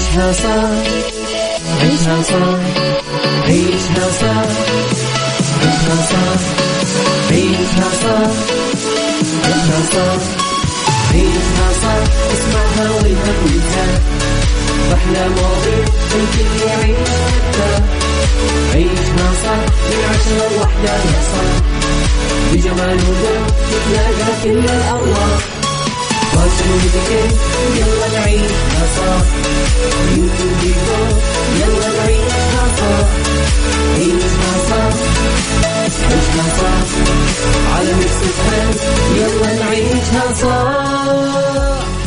عيشها صح عيشها صح عيشها صح عيشها صح عيشها صح عيشها صح عيشها صح اسمعها والهم ينزاح أحلى مواضيع الكل يعيش مرتاح عيشها صح من عشرة لوحدة يا صاح بجمال وذوق تتلاقى كل الأرواح يلا نعيشها صح عيشها صح عيشها صح على Mix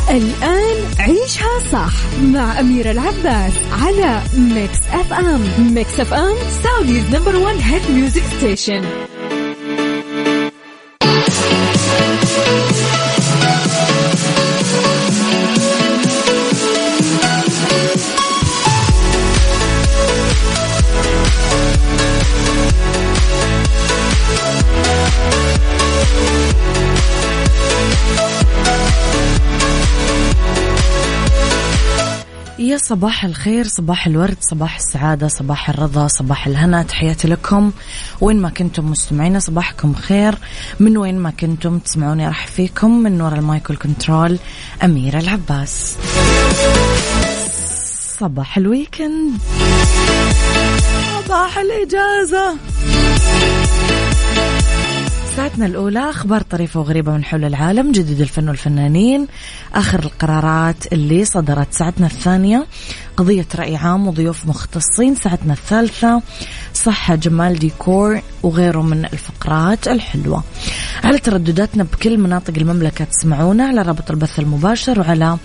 الآن عيشها صح مع أميرة العباس على Mix FM Mix FM Saudi's number one hit music station صباح الخير صباح الورد صباح السعادة صباح الرضا صباح الهنا تحياتي لكم. وين ما كنتم مستمعين صباحكم خير. من وين ما كنتم تسمعوني راح فيكم من وراء ال mic وال control أميرة العباس. صباح ال weekend. صباح الإجازة. ساعتنا الأولى أخبار طريفة وغريبة من حول العالم جديد الفن والفنانين آخر القرارات اللي صدرت ساعتنا الثانية قضية رأي عام وضيوف مختصين ساعتنا الثالثة صحة جمال ديكور وغيره من الفقرات الحلوة. على تردداتنا بكل مناطق المملكة تسمعونا على رابط البث المباشر وعلى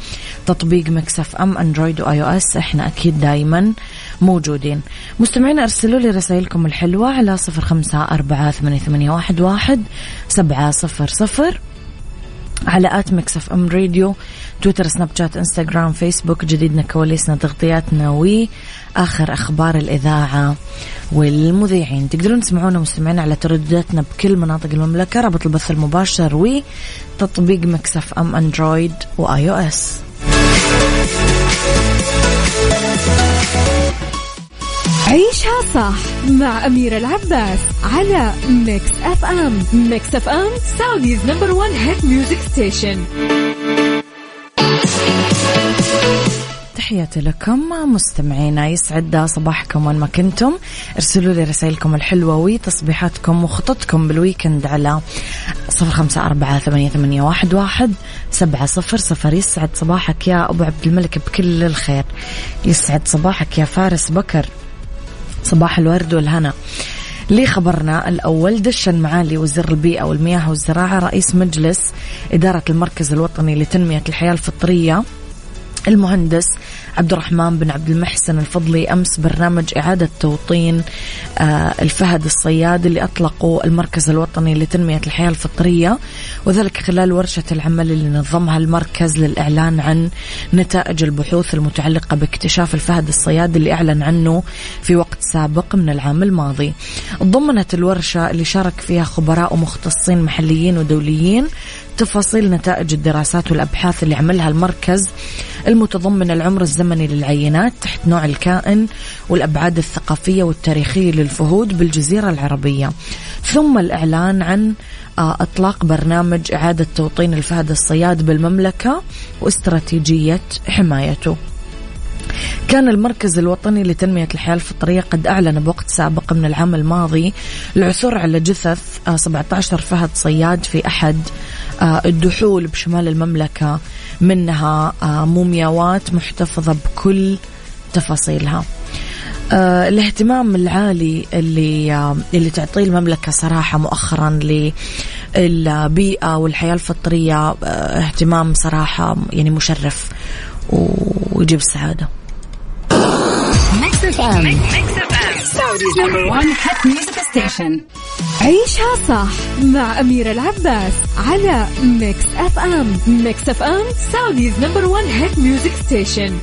تطبيق Mix FM Android و iOS. إحنا أكيد دايما موجودين. مستمعين أرسلوا لي رسائلكم الحلوة على صفر خمسة أربعة ثمانية واحد سبعة صفر صفر على at Mix FM Radio تويتر سناب شات إنستغرام فيسبوك جديدنا كواليسنا تغطياتنا وآخر أخبار الإذاعة والمذيعين. تقدرون تسمعونا مستمعين على تردداتنا بكل مناطق المملكة رابط البث المباشر وتطبيق Mix FM Android و iOS. عيشها صح مع أميرة العباس على Mix FM Mix FM Saudi's number one hit music station تحياتي لكم مستمعينا يسعد صباحكم وين ما كنتم. ارسلوا لي رسائلكم الحلوة وتصبيحاتكم وخططكم بال weekend على صفر خمسة أربعة ثمانية, ثمانية واحد, واحد سبعة صفر صفر. يسعد صباحك يا أبو عبد الملك بكل الخير. يسعد صباحك يا فارس بكر. صباح الورد والهنا. لخبرنا الأول دشن معالي وزير البيئة والمياه والزراعة رئيس مجلس إدارة المركز الوطني لتنمية الحياة الفطرية المهندس عبد الرحمن بن عبد المحسن الفضلي. أمس برنامج إعادة توطين آه، الفهد الصياد اللي اطلقوا المركز الوطني لتنمية الحياة الفطرية. وذلك خلال ورشة العمل اللي نظمها المركز للإعلان عن نتائج البحوث المتعلقة باكتشاف الفهد الصياد اللي أعلن عنه في وقت سابق من العام الماضي. ضمنت الورشة اللي شارك فيها خبراء ومختصين محليين ودوليين تفاصيل نتائج الدراسات والأبحاث اللي عملها المركز المتضمن العمر الزمني للعينات تحت نوع الكائن والأبعاد الثقافية والتاريخية للفهود بالجزيرة العربية ثم الإعلان عن آه، إطلاق برنامج إعادة توطين الفهد الصياد بالمملكة واستراتيجية حمايته كان المركز الوطني لتنمية الحياة الفطرية قد أعلن بوقت سابق من العام الماضي العثور على جثث 17 آه، فهد صياد في أحد آه، الدحول بشمال المملكة منها آه، مومياوات محتفظة بكل تفاصيلها الاهتمام العالي اللي اللي تعطيه المملكة صراحة مؤخرا للبيئة والحياة الفطرية اهتمام صراحة يعني مشرف ويجيب السعادة. عيشها صح مع أميرة العباس على Mix FM Mix FM Saudi's number one hit music station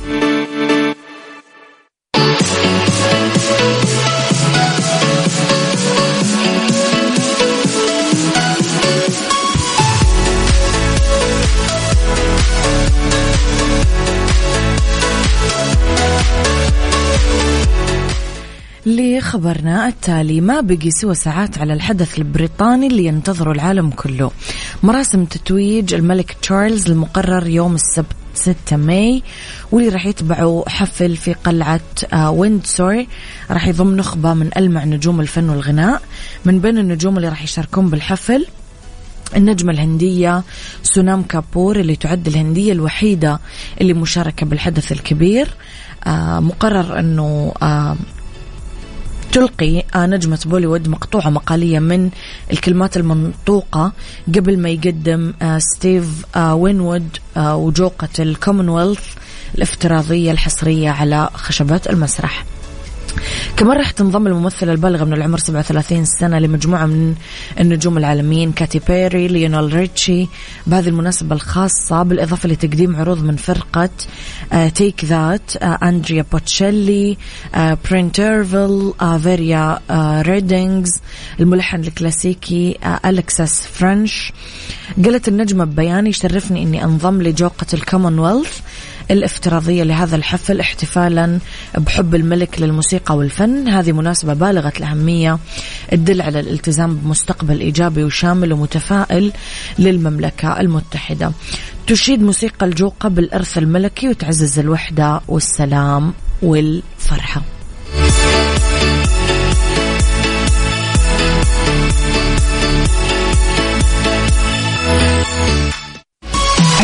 لخبرنا التالي ما بقي سوى ساعات على الحدث البريطاني اللي ينتظره العالم كله. مراسم تتويج الملك تشارلز المقرر يوم السبت 6 مايو واللي راح يتبعوا حفل في قلعة آه، ويندسور. راح يضم نخبة من ألمع نجوم الفن والغناء من بين النجوم اللي راح يشاركون بالحفل النجمة الهندية سونام كابور اللي تعد الهندية الوحيدة اللي مشاركة بالحدث الكبير. آه مقرر أنه آه تلقي آه، نجمة بوليوود مقطوعة مقالية من الكلمات المنطوقة قبل ما يقدم آه، ستيف آه، وينوود وجوقة الكومنولث الافتراضية الحصرية على خشبات المسرح. كمان راح تنضم الممثلة البالغة من العمر 37 سنة لمجموعة من النجوم العالميين كاتي بيري ليونيل ريتشي. بهذه المناسبة الخاصة بالإضافة لتقديم عروض من فرقة Take That أندريا بوتشيلي برين ترفل فريا ريدينجز الملحن الكلاسيكي ألكسيس فرنش قالت النجمة ببيان يشرفني أني أنضم لجوقة الكومنولث الافتراضية لهذا الحفل احتفالا بحب الملك للموسيقى والفن. هذه مناسبة بالغة الأهمية تدل على الالتزام بمستقبل إيجابي وشامل ومتفائل للمملكة المتحدة. تشيد موسيقى الجوقة بالإرث الملكي وتعزز الوحدة والسلام والفرحة.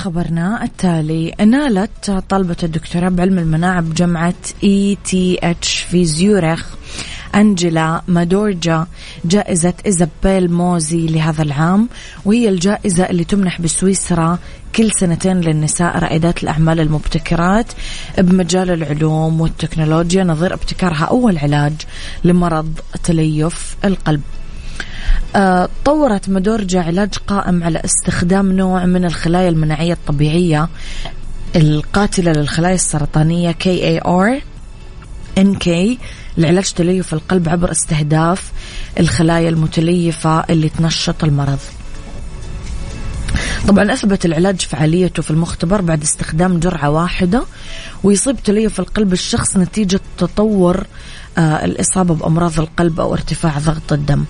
لخبرنا التالي. نالت طالبة الدكتوراه بعلم المناعة بجامعة ETH في زيورخ. أنجلا مادورجا جائزة إيزابيل موزي لهذا العام وهي الجائزة اللي تمنح بسويسرا كل سنتين للنساء رائدات الأعمال المبتكرات بمجال العلوم والتكنولوجيا نظير ابتكارها أول علاج لمرض تليف القلب. طورت مدورجا علاج قائم على استخدام نوع من الخلايا المناعية الطبيعية القاتلة للخلايا السرطانية KAR NK لعلاج تليف القلب عبر استهداف الخلايا المتليفة اللي تنشط المرض. طبعا أثبت العلاج فعاليته في المختبر بعد استخدام جرعة واحدة ويصيب تليف القلب الشخص نتيجة تطور آه، الإصابة بأمراض القلب أو ارتفاع ضغط الدم.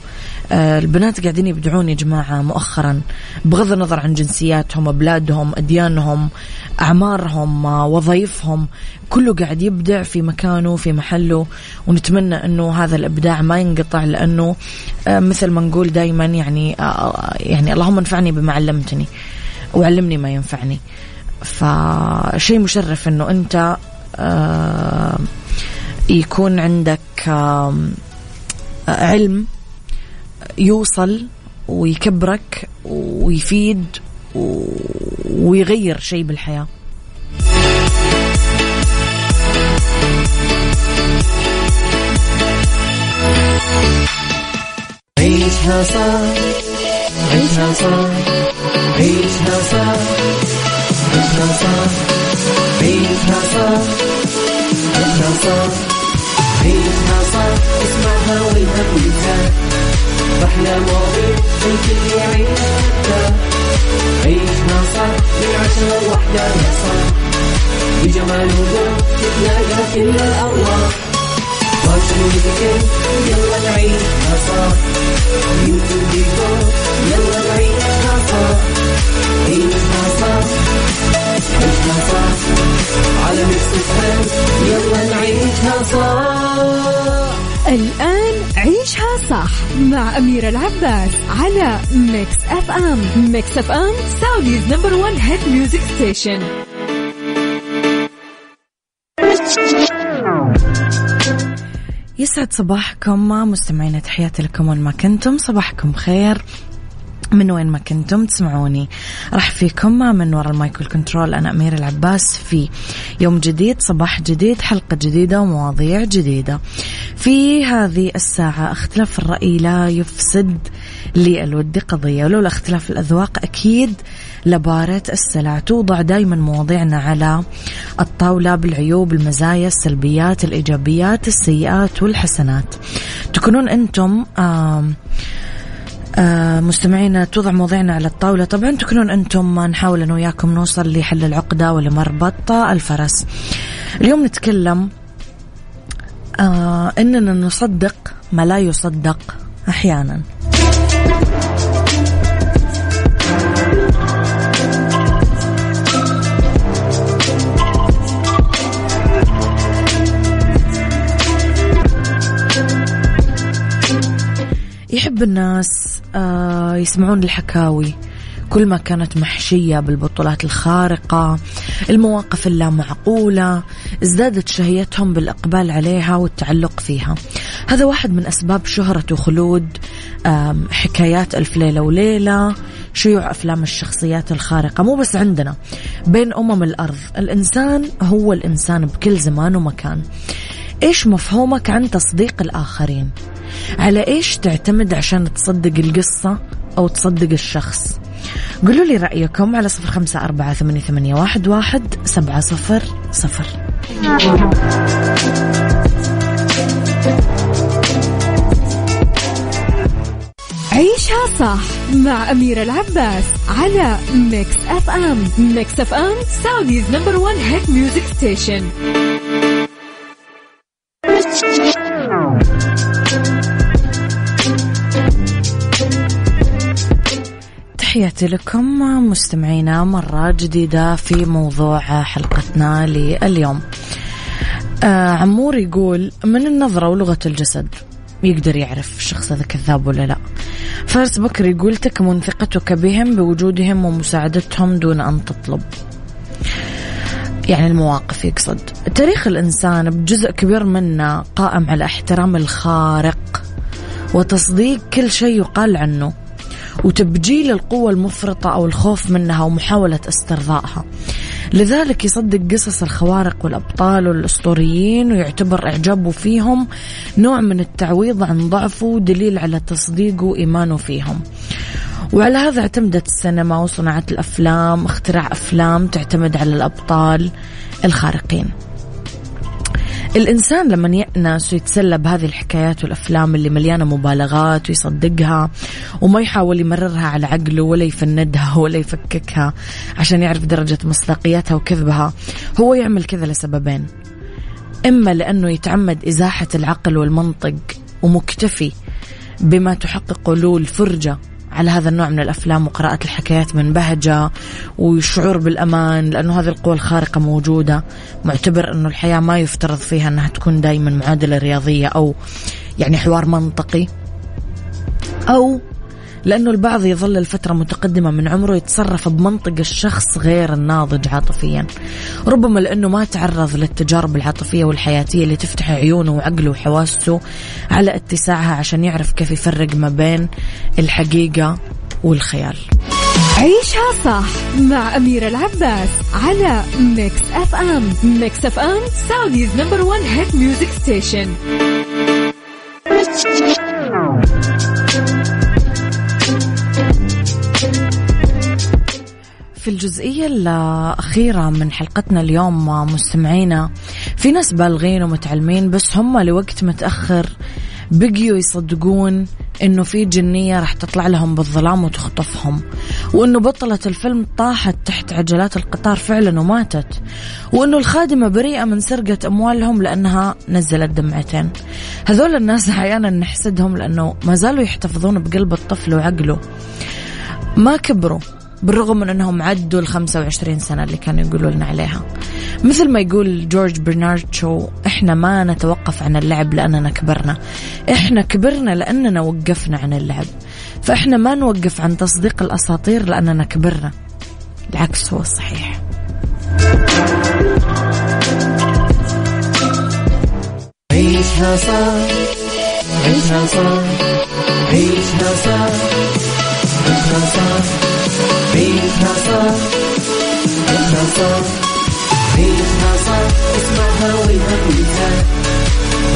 آه، البنات قاعدين يبدعون يا جماعة مؤخرا بغض النظر عن جنسياتهم بلادهم أديانهم أعمارهم آه، وظائفهم كله قاعد يبدع في مكانه في محله ونتمنى أنه هذا الإبداع ما ينقطع لأنه مثل ما نقول دايما يعني يعني اللهم انفعني بما علمتني وعلمني ما ينفعني. فشيء مشرف أنه أنت يكون عندك علم يوصل ويكبرك ويفيد ويغير شيء بالحياة. عيشها صح عيشها صح عيشها صح عيشها صح عيشها صح عيشها صح. عيشها صح اسمعها والهم ينزاح أحلى مواضيع الكل يعيش عيشها صح من عشرة لوحدة يا صاح بجمال وذوق تتلاقى كل الأرواح فاشل وذكر يلا نعيشها صح يوتيوب ديكور يلا نعيشها صح عيشها صح على صح الآن عيشها صح مع أميرة العباس على Mix FM Mix FM Saudi's number one hit music station يسعد صباحكم مستمعين تحياتي لكم وين ما كنتم. صباحكم خير. من وين ما كنتم تسمعوني. أرحب فيكم من وراء ال mic وال control أنا أميرة العباس في يوم جديد صباح جديد حلقة جديدة ومواضيع جديدة. في هذه الساعة اختلاف الرأي لا يفسد للود قضية ولولا اختلاف الأذواق أكيد لبارت السلع. توضع دائما مواضيعنا على الطاولة بالعيوب المزايا السلبيات الإيجابيات السيئات والحسنات. تكونون أنتم آه مستمعينا توضع مواضيعنا على الطاولة. طبعا تكونون أنتم نحاول أنا وياكم نوصل لحل العقدة ولمربط الفرس. اليوم نتكلم آه أننا نصدق ما لا يصدق أحيانا. يحب الناس آه يسمعون الحكاوي. كل ما كانت محشية بالبطولات الخارقة المواقف اللامعقولة ازدادت شهيتهم بالإقبال عليها والتعلق فيها. هذا واحد من أسباب شهرة وخلود حكايات ألف ليلة وليلة شيوع أفلام الشخصيات الخارقة. مو بس عندنا بين أمم الأرض. الإنسان هو الإنسان بكل زمان ومكان. إيش مفهومك عن تصديق الآخرين؟ على إيش تعتمد عشان تصدق القصة أو تصدق الشخص؟ قولوا لي رأيكم على صفر خمسة أربعة ثمانية, ثمانية واحد, واحد سبعة صفر صفر. عيشها صح مع أميرة العباس على Mix FM Mix FM Saudi's number one hit music station تحياتي لكم مستمعينا مرة جديدة في موضوع حلقتنا لليوم. آه عمور يقول من النظرة ولغة الجسد؟ يقدر يعرف الشخص هذا كذاب ولا لا. فارس بكر يقول تكمن ثقتك بهم بوجودهم ومساعدتهم دون أن تطلب. يعني المواقف يقصد. تاريخ الإنسان بجزء كبير منه قائم على احترام الخارق وتصديق كل شيء يقال عنه. وتبجيل القوة المفرطة أو الخوف منها ومحاولة استرضائها. لذلك يصدق قصص الخوارق والأبطال والأسطوريين ويعتبر إعجابه فيهم نوع من التعويض عن ضعفه ودليل على تصديقه وإيمانه فيهم. وعلى هذا اعتمدت السينما وصناعة الأفلام اختراع أفلام تعتمد على الأبطال الخارقين. الإنسان لما يأنس ويتسلى بهذه الحكايات والأفلام اللي مليانة مبالغات ويصدقها وما يحاول يمررها على عقله ولا يفندها ولا يفككها عشان يعرف درجة مصداقيتها وكذبها هو يعمل كذا لسببين. إما لأنه يتعمد إزاحة العقل والمنطق ومكتفي بما تحقق له الفرجة على هذا النوع من الأفلام وقراءة الحكايات من بهجة والشعور بالأمان لأنه هذه القوى الخارقة موجودة. معتبر أنه الحياة ما يفترض فيها أنها تكون دائما معادلة رياضية أو يعني حوار منطقي أو لأنه البعض يظل الفترة متقدمة من عمره يتصرف بمنطق الشخص غير الناضج عاطفيا. ربما لأنه ما تعرض للتجارب العاطفية والحياتية اللي تفتح عيونه وعقله وحواسه على اتساعها عشان يعرف كيف يفرق ما بين الحقيقة والخيال. عيشها صح مع أميرة العباس على Mix FM Mix FM Saudi's number one hit music station في الجزئية الأخيرة من حلقتنا اليوم مستمعينا في ناس بالغين ومتعلمين بس هم لوقت متأخر بقيوا يصدقون إنه في جنية راح تطلع لهم بالظلام وتخطفهم وإنه بطلة الفيلم طاحت تحت عجلات القطار فعلا وماتت وإنه الخادمة بريئة من سرقة أموالهم لأنها نزلت دمعتين. هذول الناس أحيانا نحسدهم لأنه ما زالوا يحتفظون بقلب الطفل وعقله. ما كبروا. بالرغم من أنهم عدوا ال 25 سنة اللي كانوا يقولوا لنا عليها. مثل ما يقول جورج برنارد شو إحنا ما نتوقف عن اللعب لأننا كبرنا. إحنا كبرنا لأننا وقفنا عن اللعب. فإحنا ما نوقف عن تصديق الأساطير لأننا كبرنا. العكس هو الصحيح. عيشها صح عيشها صح عيشها صح عيشها صح عيشها صح عيشها صح عيشها صح اسمعها والهم ينزاح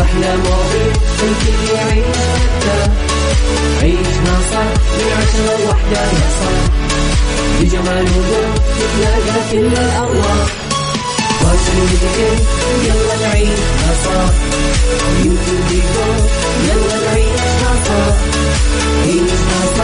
أحلى مواضيع الكل يعيش ترتاح عيشها صح من عشرة لوحدة يا صاح بجمال وذوق تتلاقى كل الأرواح فاشل واتيكيت يلا نعيشها صح بيوتي وديكور يلا نعيشها صح عيشها صح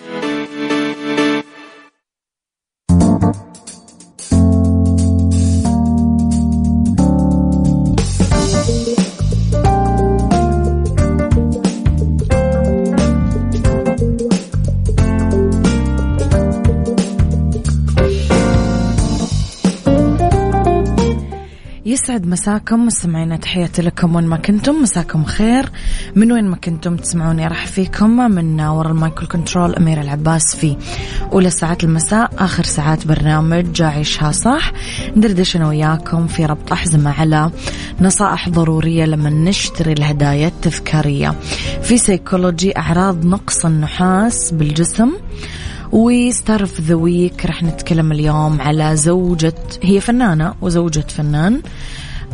يسعد مساكم مستمعينا تحياتي لكم وين ما كنتم مساكم خير. من وين ما كنتم تسمعوني أرحب فيكم من وراء ال mic ال control أميرة العباس في أولى ساعات المساء آخر ساعات برنامج عيشها صح ندردش أنا وياكم في ربط أحزمة على نصائح ضرورية لما نشتري الهدايا التذكارية. في سيكولوجي أعراض نقص النحاس بالجسم. و star of the week رح نتكلم اليوم على زوجة هي فنانة وزوجة فنان.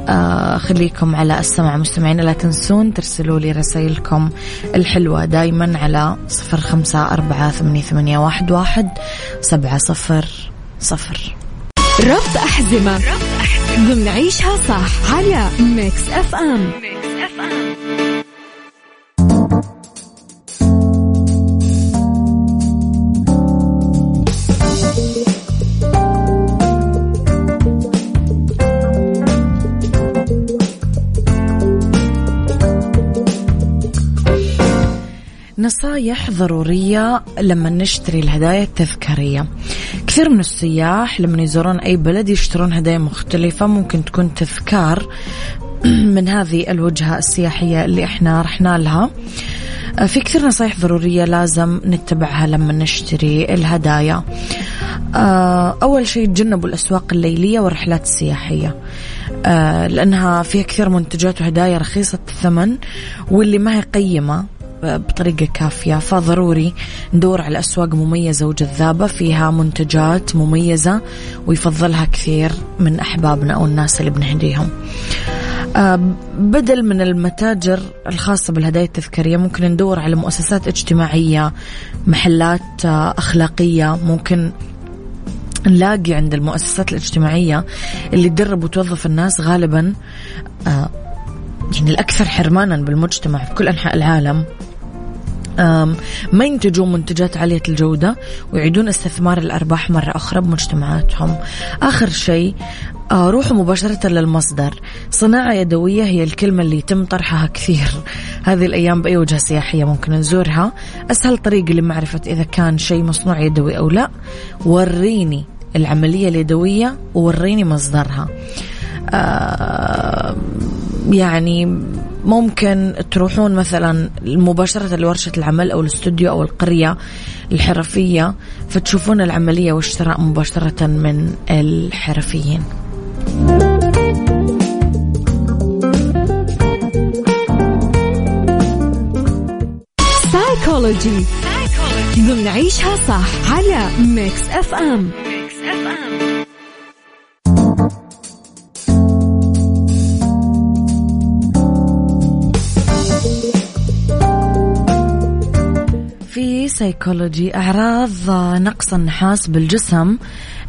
آه خليكم على السمع مستمعين لا تنسون ترسلوا لي رسائلكم الحلوة دايما على صفر خمسة أربعة ثمانية, ثمانية واحد, واحد سبعة صفر صفر. ربط أحزمة. ربط أحزمة. ضمن عيشها صح على Mix FM Mix FM نصايح ضرورية لما نشتري الهدايا التذكارية. كثير من السياح لما يزورون أي بلد يشترون هدايا مختلفة ممكن تكون تذكار من هذه الوجهة السياحية اللي إحنا رحنا لها. في كثير نصايح ضرورية لازم نتبعها لما نشتري الهدايا. آه، أول شيء تجنبوا الأسواق الليلية والرحلات السياحية. آه، لأنها فيها كثير منتجات وهدايا رخيصة الثمن واللي ما هي قيمة. بطريقة كافية. فضروري ندور على أسواق مميزة وجذابة فيها منتجات مميزة ويفضلها كثير من أحبابنا أو الناس اللي بنهديهم. آه، بدل من المتاجر الخاصة بالهدايا التذكارية ممكن ندور على مؤسسات اجتماعية محلات آه، أخلاقية. ممكن نلاقي عند المؤسسات الاجتماعية اللي تدرب وتوظف الناس غالبا آه، يعني الأكثر حرمانا بالمجتمع في كل أنحاء العالم ما ينتجوا منتجات عالية الجودة ويعيدون استثمار الأرباح مرة أخرى بمجتمعاتهم. آخر شيء آه، روحوا مباشرة للمصدر. صناعة يدوية هي الكلمة اللي يتم طرحها كثير. هذه الأيام بأي وجهة سياحية ممكن نزورها. أسهل طريقة لمعرفة إذا كان شيء مصنوع يدوي أو لا. وريني العملية اليدوية ووريني مصدرها. آه يعني ممكن تروحون مثلا مباشرة لورشة العمل أو الاستوديو أو القرية الحرفية فتشوفون العملية والشراء مباشرة من الحرفيين. سايكولوجي ضمن عيشها صح على Mix FM سيكولوجي أعراض نقص النحاس بالجسم.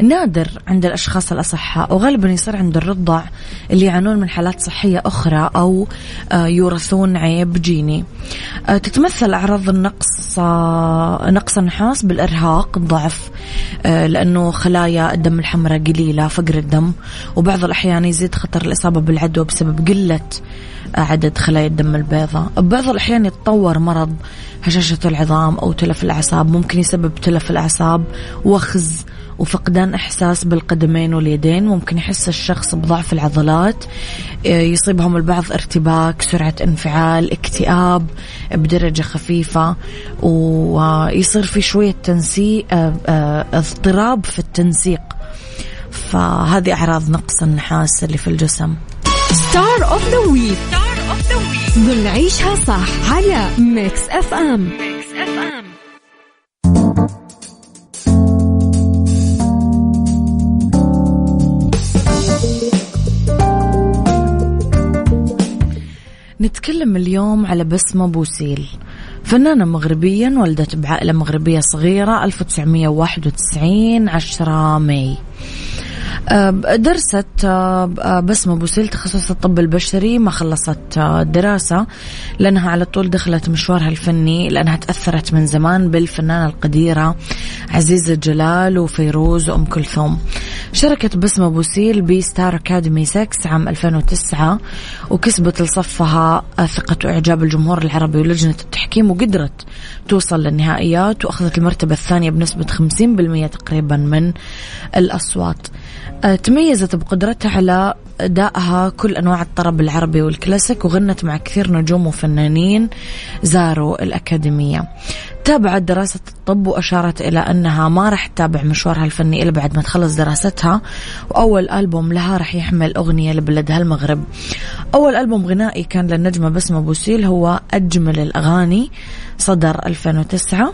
نادر عند الأشخاص الأصحاء وغالبا يصير عند الرضع اللي يعانون من حالات صحية أخرى أو آه، يورثون عيب جيني. آه، تتمثل أعراض النقص آه، نقص النحاس بالإرهاق الضعف لأنه خلايا الدم الحمراء قليلة فقر الدم وبعض الأحيان يزيد خطر الإصابة بالعدوى بسبب قلة عدد خلايا الدم البيضاء. ببعض الأحيان يتطور مرض هشاشة العظام أو تلف الأعصاب ممكن يسبب تلف الأعصاب وخز وفقدان إحساس بالقدمين واليدين. ممكن يحس الشخص بضعف العضلات آه، يصيبهم البعض ارتباك سرعة انفعال اكتئاب بدرجة خفيفة ويصير في شوية تنسيق آه، آه، اضطراب في التنسيق. فهذه أعراض نقص النحاس اللي في الجسم. star of the week ضمن عيشها صح على Mix FM Mix FM نتكلم اليوم على بسمة بوسيل فنانة مغربية انولدت بعائلة مغربية صغيرة 1991 10 ماي. درست بسمة بوسيل تخصص الطب البشري ما خلصت دراسة لأنها على طول دخلت مشوارها الفني لأنها تأثرت من زمان بالفنانة القديرة عزيزة جلال وفيروز وأم كلثوم. شاركت بسمة بوسيل بستار أكاديمي 6 عام 2009 وكسبت لصفها ثقة وإعجاب الجمهور العربي ولجنة التحكيم وقدرت توصل للنهائيات وأخذت المرتبة الثانية بنسبة 50% تقريبا من الأصوات. تميزت بقدرتها على أدائها كل أنواع الطرب العربي والكلاسيك وغنت مع كثير نجوم وفنانين زاروا الأكاديمية. تابعت دراسة الطب وأشارت إلى أنها ما راح تتابع مشوارها الفني إلا بعد ما تخلص دراستها وأول ألبوم لها راح يحمل أغنية لبلدها المغرب. أول ألبوم غنائي كان للنجمة بسمة بوسيل هو أجمل الأغاني صدر 2009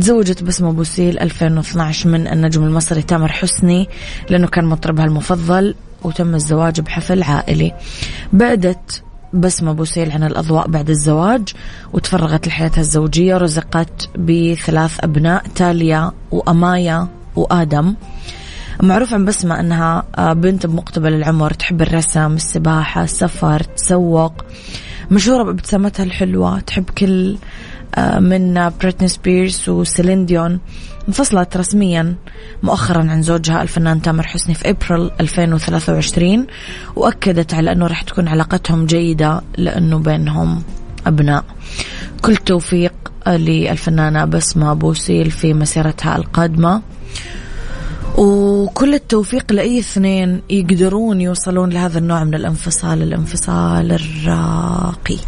تزوجت بسمة بوسيل 2012 من النجم المصري تامر حسني لأنه كان مطربها المفضل. وتم الزواج بحفل عائلي. بعدت بسمة بوسيل عن الأضواء بعد الزواج وتفرغت لحياتها الزوجية رزقت بثلاث أبناء تاليا وأمايا وآدم. معروف عن بسمة أنها آه، بنت بمقتبل العمر تحب الرسم السباحة السفر تسوق. مشهورة بابتسامتها الحلوة تحب كل من بريتني سبيرز وسيلين ديون انفصلت رسميا مؤخرا عن زوجها الفنان تامر حسني في ابريل 2023 وأكدت على أنه راح تكون علاقتهم جيدة لأنه بينهم أبناء. كل توفيق للفنانة بسمة بوسيل في مسيرتها القادمة. وكل التوفيق لأي اثنين يقدرون يوصلون لهذا النوع من الانفصال الانفصال الراقي.